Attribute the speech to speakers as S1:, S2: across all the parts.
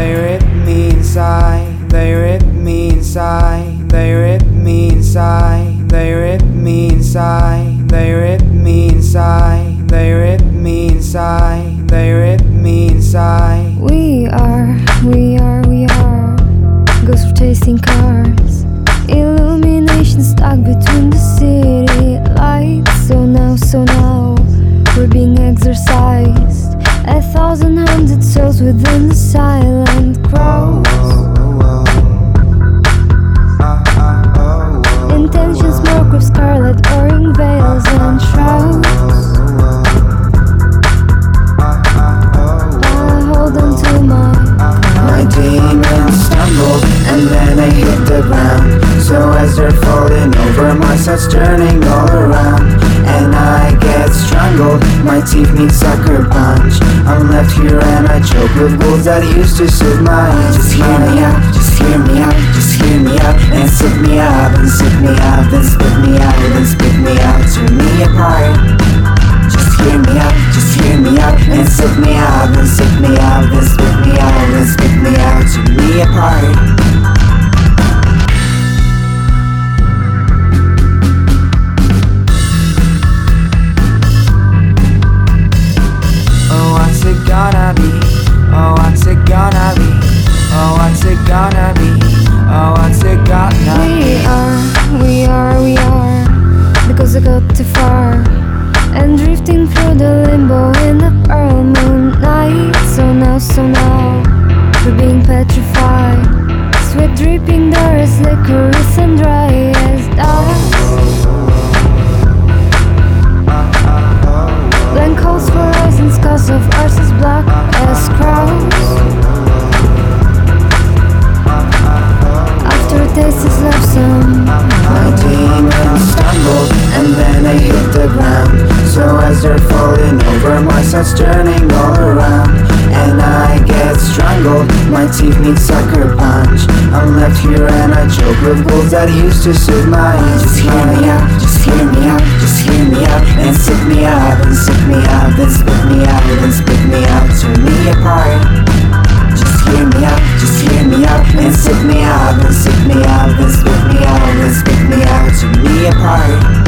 S1: They rip me inside. They rip me inside. They rip me inside. They rip me inside. They rip me inside. They rip me inside. They rip me inside.
S2: We are, we are, we are. Ghosts for tasting cars. Illumination stuck between the city lights. So now, so now, we're being exercised. A thousand hundred souls within the silent crowds. Intentions smoke with scarlet orange veils and shrouds. I hold on to my
S1: My demons stumbled and then they hit the ground. So as they're falling over, my side's turning all around. And I get strangled, my teeth meet sucker punch. I'm left here and I choke with wolves that used to soothe my Just hear me out, just hear me out, just hear me out. And spit me out, and spit me out, then spit me out, then spit
S2: As
S1: falling over, my side's turning all around. And I get strangled, my teeth meet sucker punch. I'm left here and I choke with wolves that used to suit my Just hear me out, just hear me out, just hear me out, and spit me out, and spit me out, then spit me out, then spit me out, tear me apart. Just hear me out, just hear me out, and spit me out, then spit me out, then spit me out, then spit me out, tear me apart.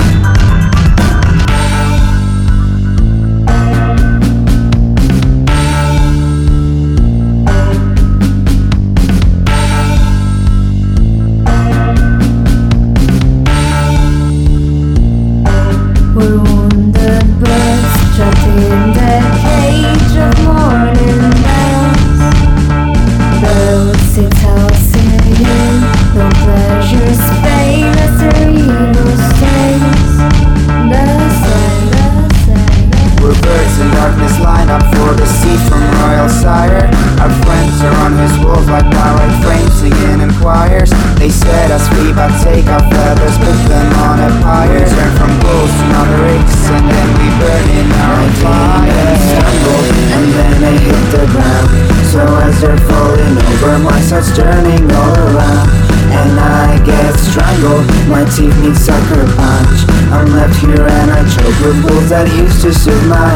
S1: They said us free but take our feathers, put them on a pyre. Turn from ghosts to mavericks and then we burn in our fire. Stumble and then I hit the ground. So as they're falling over, my side's turning all around. And I get strangled, my teeth meet sucker punch. I'm left here and I choke with wolves that used to suit my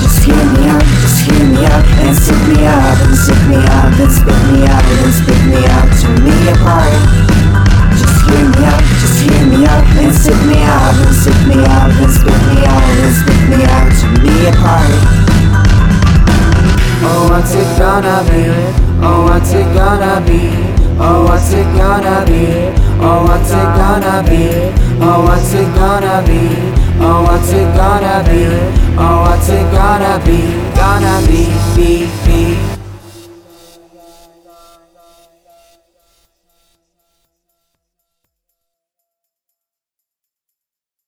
S1: Just hear me out, just hear me out, just hear me out, and spit me out, and spit me out, and spit me out, tear me apart. Just hear me out, just hear me out, and spit me out, and spit me out, and spit me out, then spit me out, tear me apart. Oh, what's it gonna be? Oh, what's it gonna be? Oh, what's it gonna be? Oh, what's it gonna be? Oh, what's it gonna be? Oh, what's it gonna be? Oh, what's it gonna be? Gonna be, be, be.